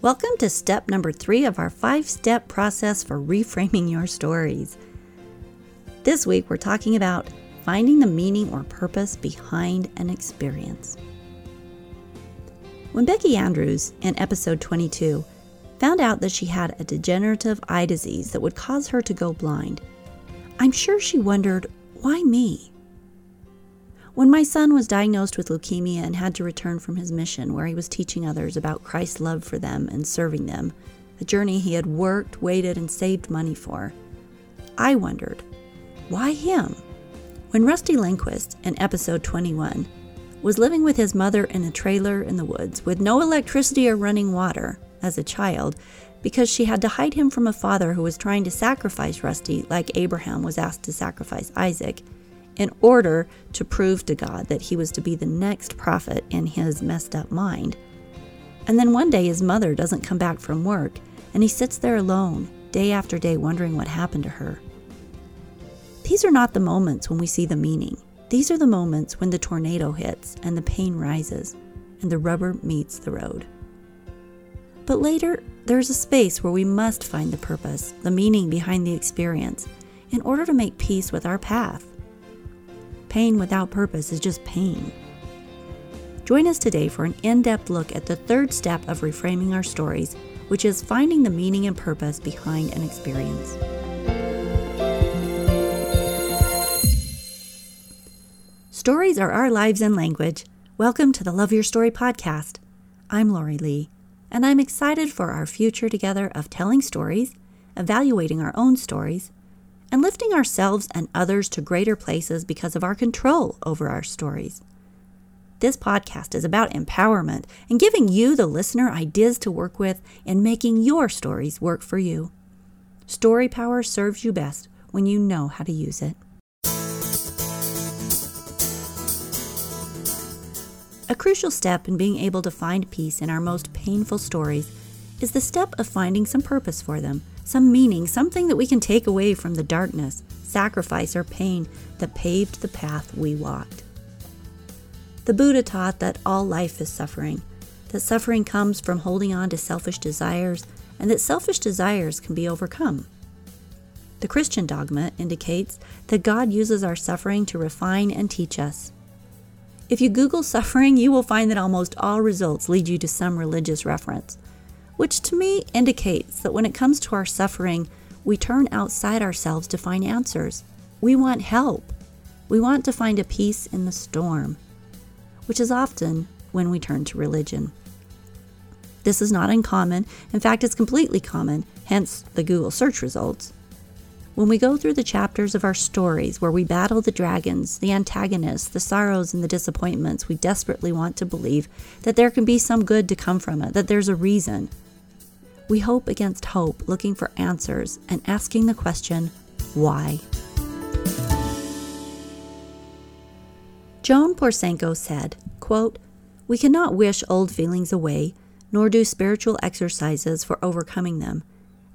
Welcome to step number three of our five step process for reframing your stories. This week, we're talking about finding the meaning or purpose behind an experience. When Becky Andrews, in episode 22, found out that she had a degenerative eye disease that would cause her to go blind, I'm sure she wondered, why me? When my son was diagnosed with leukemia and had to return from his mission, where he was teaching others about Christ's love for them and serving them, a journey he had worked, waited, and saved money for, I wondered, why him? When Rusty Lindquist, in episode 21, was living with his mother in a trailer in the woods with no electricity or running water as a child because she had to hide him from a father who was trying to sacrifice Rusty like Abraham was asked to sacrifice Isaac in order to prove to God that he was to be the next prophet in his messed up mind. And then one day his mother doesn't come back from work, and he sits there alone, day after day, wondering what happened to her. These are not the moments when we see the meaning. These are the moments when the tornado hits and the pain rises and the rubber meets the road. But later, there's a space where we must find the purpose, the meaning behind the experience, in order to make peace with our path. Pain without purpose is just pain. Join us today for an in depth look at the third step of reframing our stories, which is finding the meaning and purpose behind an experience. Stories are our lives and language. Welcome to the Love Your Story podcast. I'm Lori Lee, and I'm excited for our future together of telling stories, evaluating our own stories, and lifting ourselves and others to greater places because of our control over our stories. This podcast is about empowerment and giving you, the listener, ideas to work with and making your stories work for you. Story power serves you best when you know how to use it. A crucial step in being able to find peace in our most painful stories is the step of finding some purpose for them some meaning, something that we can take away from the darkness, sacrifice, or pain that paved the path we walked. The Buddha taught that all life is suffering, that suffering comes from holding on to selfish desires, and that selfish desires can be overcome. The Christian dogma indicates that God uses our suffering to refine and teach us. If you Google suffering, you will find that almost all results lead you to some religious reference which to me indicates that when it comes to our suffering, we turn outside ourselves to find answers. We want help. We want to find a peace in the storm, which is often when we turn to religion. This is not uncommon. In fact, it's completely common, hence the Google search results. When we go through the chapters of our stories where we battle the dragons, the antagonists, the sorrows, and the disappointments, we desperately want to believe that there can be some good to come from it, that there's a reason. We hope against hope, looking for answers and asking the question, why? Joan Borysenko said, quote, We cannot wish old feelings away, nor do spiritual exercises for overcoming them,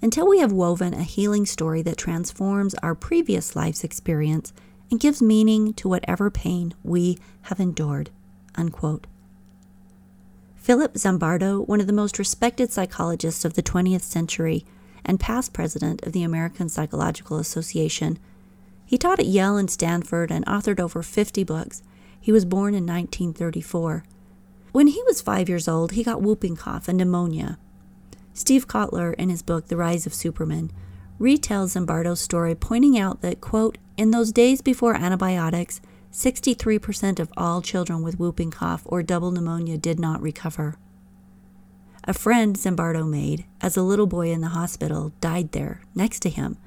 until we have woven a healing story that transforms our previous life's experience and gives meaning to whatever pain we have endured. Unquote. Philip Zimbardo, one of the most respected psychologists of the 20th century and past president of the American Psychological Association. He taught at Yale and Stanford and authored over 50 books. He was born in 1934. When he was five years old, he got whooping cough and pneumonia. Steve Kotler, in his book The Rise of Superman, retells Zimbardo's story, pointing out that, quote, in those days before antibiotics, 63% of all children with whooping cough or double pneumonia did not recover. A friend Zimbardo made, as a little boy in the hospital, died there, next to him,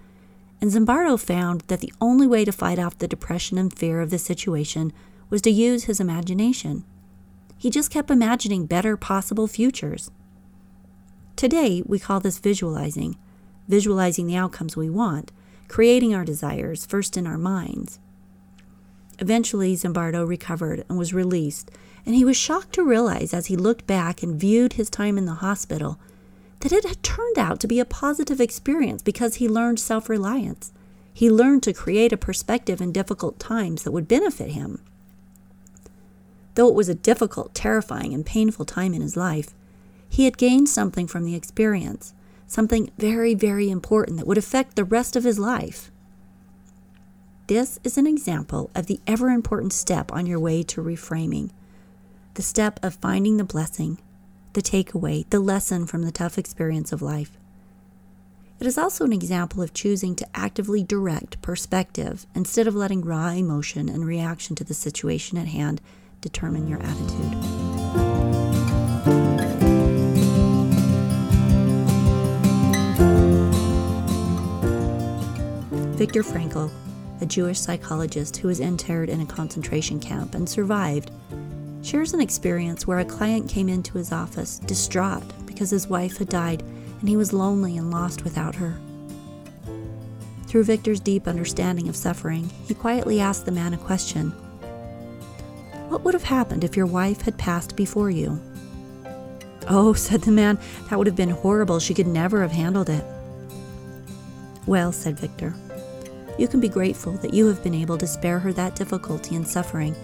and Zimbardo found that the only way to fight off the depression and fear of the situation was to use his imagination. He just kept imagining better possible futures. Today, we call this visualizing, visualizing the outcomes we want, creating our desires first in our minds. Eventually, Zimbardo recovered and was released, and he was shocked to realize as he looked back and viewed his time in the hospital that it had turned out to be a positive experience because he learned self reliance. He learned to create a perspective in difficult times that would benefit him. Though it was a difficult, terrifying, and painful time in his life, He had gained something from the experience, something very, very important that would affect the rest of his life. This is an example of the ever important step on your way to reframing the step of finding the blessing, the takeaway, the lesson from the tough experience of life. It is also an example of choosing to actively direct perspective instead of letting raw emotion and reaction to the situation at hand determine your attitude. Viktor Frankl, a Jewish psychologist who was interred in a concentration camp and survived, shares an experience where a client came into his office distraught because his wife had died and he was lonely and lost without her. Through Viktor's deep understanding of suffering, he quietly asked the man a question What would have happened if your wife had passed before you? Oh, said the man, that would have been horrible. She could never have handled it. Well, said Viktor, you can be grateful that you have been able to spare her that difficulty and suffering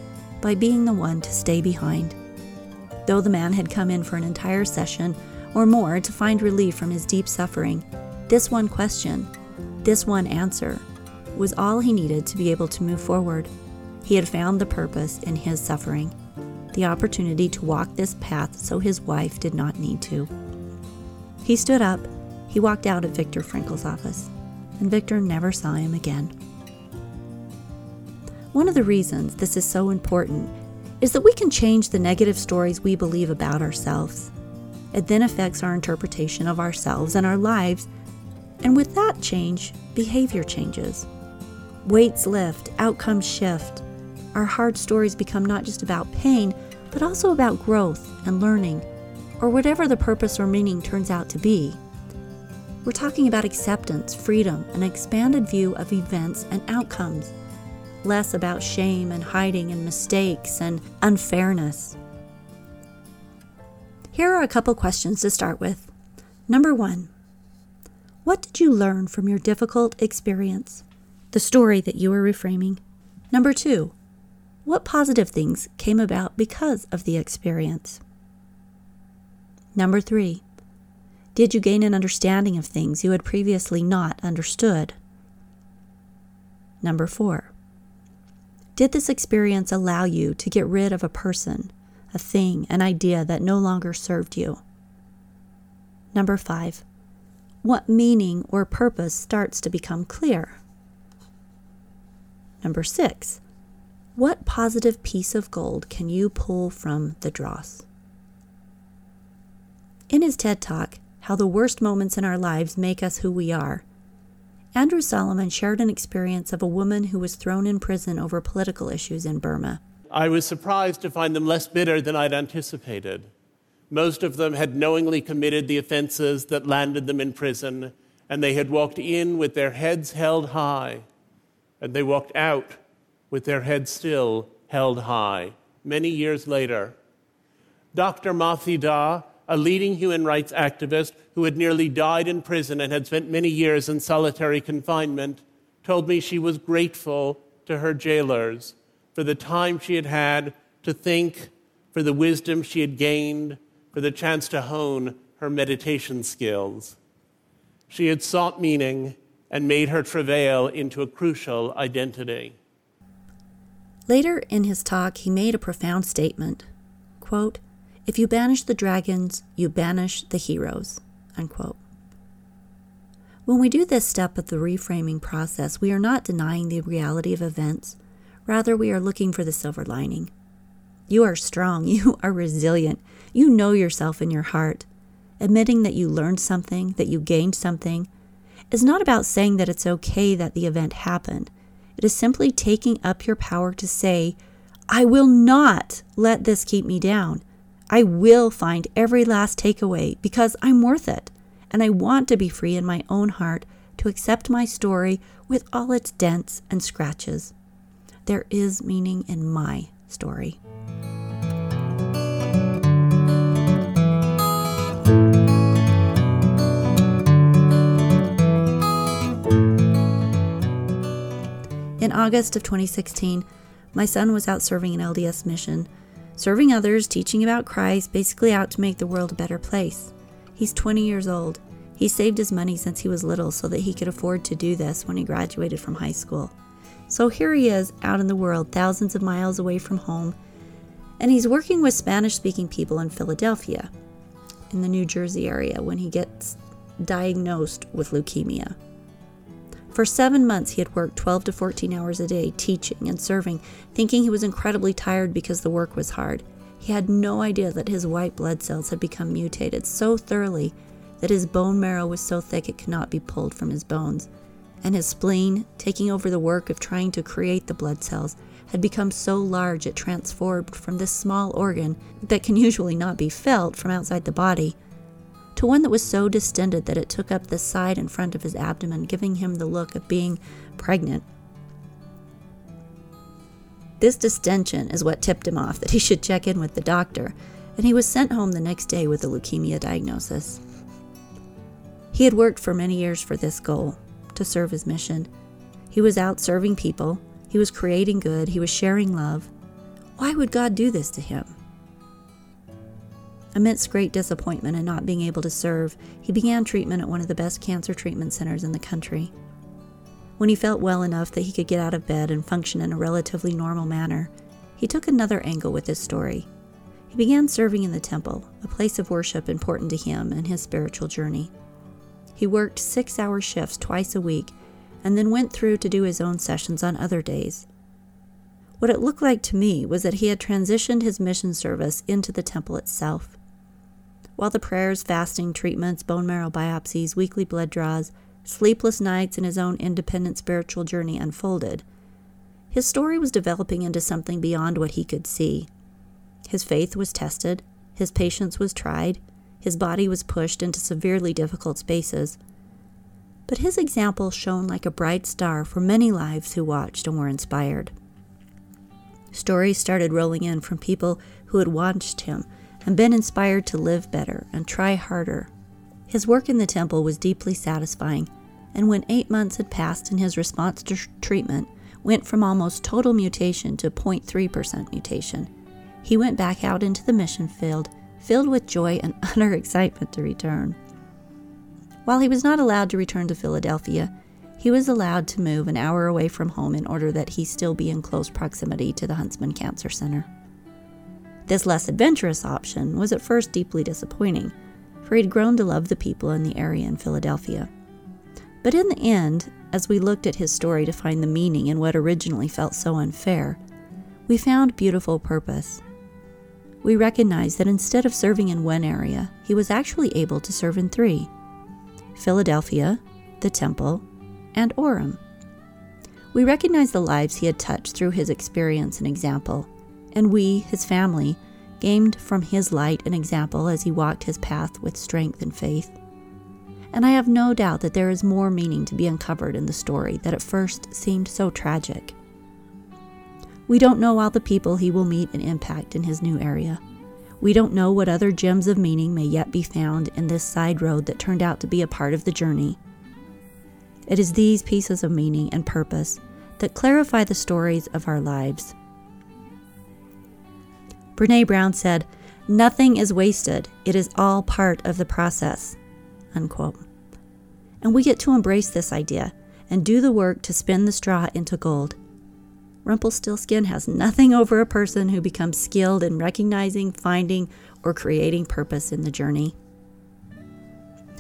by being the one to stay behind. Though the man had come in for an entire session or more to find relief from his deep suffering, this one question, this one answer, was all he needed to be able to move forward. He had found the purpose in his suffering, the opportunity to walk this path so his wife did not need to. He stood up, he walked out of Viktor Frankl's office, and Viktor never saw him again. One of the reasons this is so important is that we can change the negative stories we believe about ourselves. It then affects our interpretation of ourselves and our lives, and with that change, behavior changes. Weights lift, outcomes shift. Our hard stories become not just about pain, but also about growth and learning, or whatever the purpose or meaning turns out to be. We're talking about acceptance, freedom, an expanded view of events and outcomes, less about shame and hiding and mistakes and unfairness. Here are a couple questions to start with. Number one What did you learn from your difficult experience? The story that you are reframing. Number two What positive things came about because of the experience? Number three Did you gain an understanding of things you had previously not understood? Number four Did this experience allow you to get rid of a person? a thing, an idea that no longer served you. Number five, what meaning or purpose starts to become clear? Number six, what positive piece of gold can you pull from the dross? In his TED Talk, How the Worst Moments in Our Lives Make Us Who We Are, Andrew Solomon shared an experience of a woman who was thrown in prison over political issues in Burma. I was surprised to find them less bitter than I'd anticipated. Most of them had knowingly committed the offenses that landed them in prison, and they had walked in with their heads held high, and they walked out with their heads still held high many years later. Dr. Ma Thida, a leading human rights activist who had nearly died in prison and had spent many years in solitary confinement, told me she was grateful to her jailers for the time she had had to think, for the wisdom she had gained, for the chance to hone her meditation skills. She had sought meaning and made her travail into a crucial identity. Later in his talk, he made a profound statement quote, If you banish the dragons, you banish the heroes. Unquote. When we do this step of the reframing process, we are not denying the reality of events Rather, we are looking for the silver lining. You are strong. You are resilient. You know yourself in your heart. Admitting that you learned something, that you gained something, is not about saying that it's okay that the event happened. It is simply taking up your power to say, I will not let this keep me down. I will find every last takeaway because I'm worth it. And I want to be free in my own heart to accept my story with all its dents and scratches there is meaning in my story. In August of 2016, my son was out serving an LDS mission serving others, teaching about Christ, basically out to make the world a better place. He's 20 years old. He saved his money since he was little so that he could afford to do this when he graduated from high school. So here he is out in the world, thousands of miles away from home, and he's working with Spanish speaking people in Philadelphia, in the New Jersey area, when he gets diagnosed with leukemia. For seven months, he had worked 12 to 14 hours a day teaching and serving, thinking he was incredibly tired because the work was hard. He had no idea that his white blood cells had become mutated so thoroughly that his bone marrow was so thick it could not be pulled from his bones. And his spleen, taking over the work of trying to create the blood cells, had become so large it transformed from this small organ that can usually not be felt from outside the body to one that was so distended that it took up the side and front of his abdomen, giving him the look of being pregnant. This distension is what tipped him off that he should check in with the doctor, and he was sent home the next day with a leukemia diagnosis. He had worked for many years for this goal to serve his mission. He was out serving people, he was creating good, he was sharing love. Why would God do this to him? Amidst great disappointment in not being able to serve, he began treatment at one of the best cancer treatment centers in the country. When he felt well enough that he could get out of bed and function in a relatively normal manner, he took another angle with his story. He began serving in the temple, a place of worship important to him and his spiritual journey. He worked six hour shifts twice a week and then went through to do his own sessions on other days. What it looked like to me was that he had transitioned his mission service into the temple itself while the prayers, fasting, treatments, bone marrow biopsies, weekly blood draws, sleepless nights, and his own independent spiritual journey unfolded. His story was developing into something beyond what he could see. His faith was tested, his patience was tried, his body was pushed into severely difficult spaces. But his example shone like a bright star for many lives who watched and were inspired. Stories started rolling in from people who had watched him and been inspired to live better and try harder. His work in the temple was deeply satisfying, and when eight months had passed and his response to treatment went from almost total mutation to 0.3% mutation, he went back out into the mission field, filled with joy and utter excitement to return. While he was not allowed to return to Philadelphia, he was allowed to move an hour away from home in order that he still be in close proximity to the Huntsman Cancer Center. This less adventurous option was at first deeply disappointing, for he'd grown to love the people in the area in Philadelphia. But in the end, as we looked at his story to find the meaning in what originally felt so unfair, we found beautiful purpose. We recognized that instead of serving in one area, he was actually able to serve in three Philadelphia, the Temple, and Orem. We recognized the lives he had touched through his experience and example, and we, his family, gained from his light and example as he walked his path with strength and faith. And I have no doubt that there is more meaning to be uncovered in the story that at first seemed so tragic. We don't know all the people he will meet and impact in his new area. We don't know what other gems of meaning may yet be found in this side road that turned out to be a part of the journey. It is these pieces of meaning and purpose that clarify the stories of our lives Brene Brown said, Nothing is wasted, it is all part of the process. Unquote. And we get to embrace this idea and do the work to spin the straw into gold. Rumpelstiltskin has nothing over a person who becomes skilled in recognizing, finding, or creating purpose in the journey.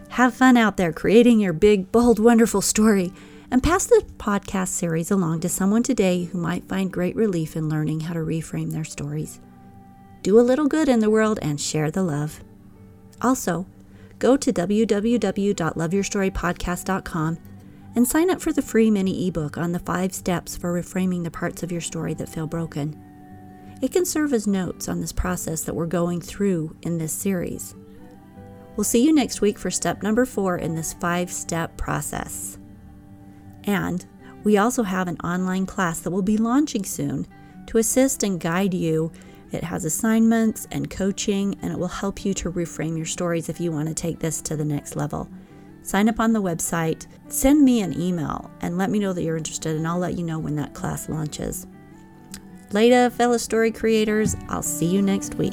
Have fun out there creating your big, bold, wonderful story and pass the podcast series along to someone today who might find great relief in learning how to reframe their stories do a little good in the world, and share the love. Also, go to www.loveyourstorypodcast.com and sign up for the free mini ebook on the five steps for reframing the parts of your story that feel broken. It can serve as notes on this process that we're going through in this series. We'll see you next week for step number four in this five step process. And we also have an online class that will be launching soon to assist and guide you it has assignments and coaching, and it will help you to reframe your stories if you want to take this to the next level. Sign up on the website, send me an email, and let me know that you're interested, and I'll let you know when that class launches. Later, fellow story creators, I'll see you next week.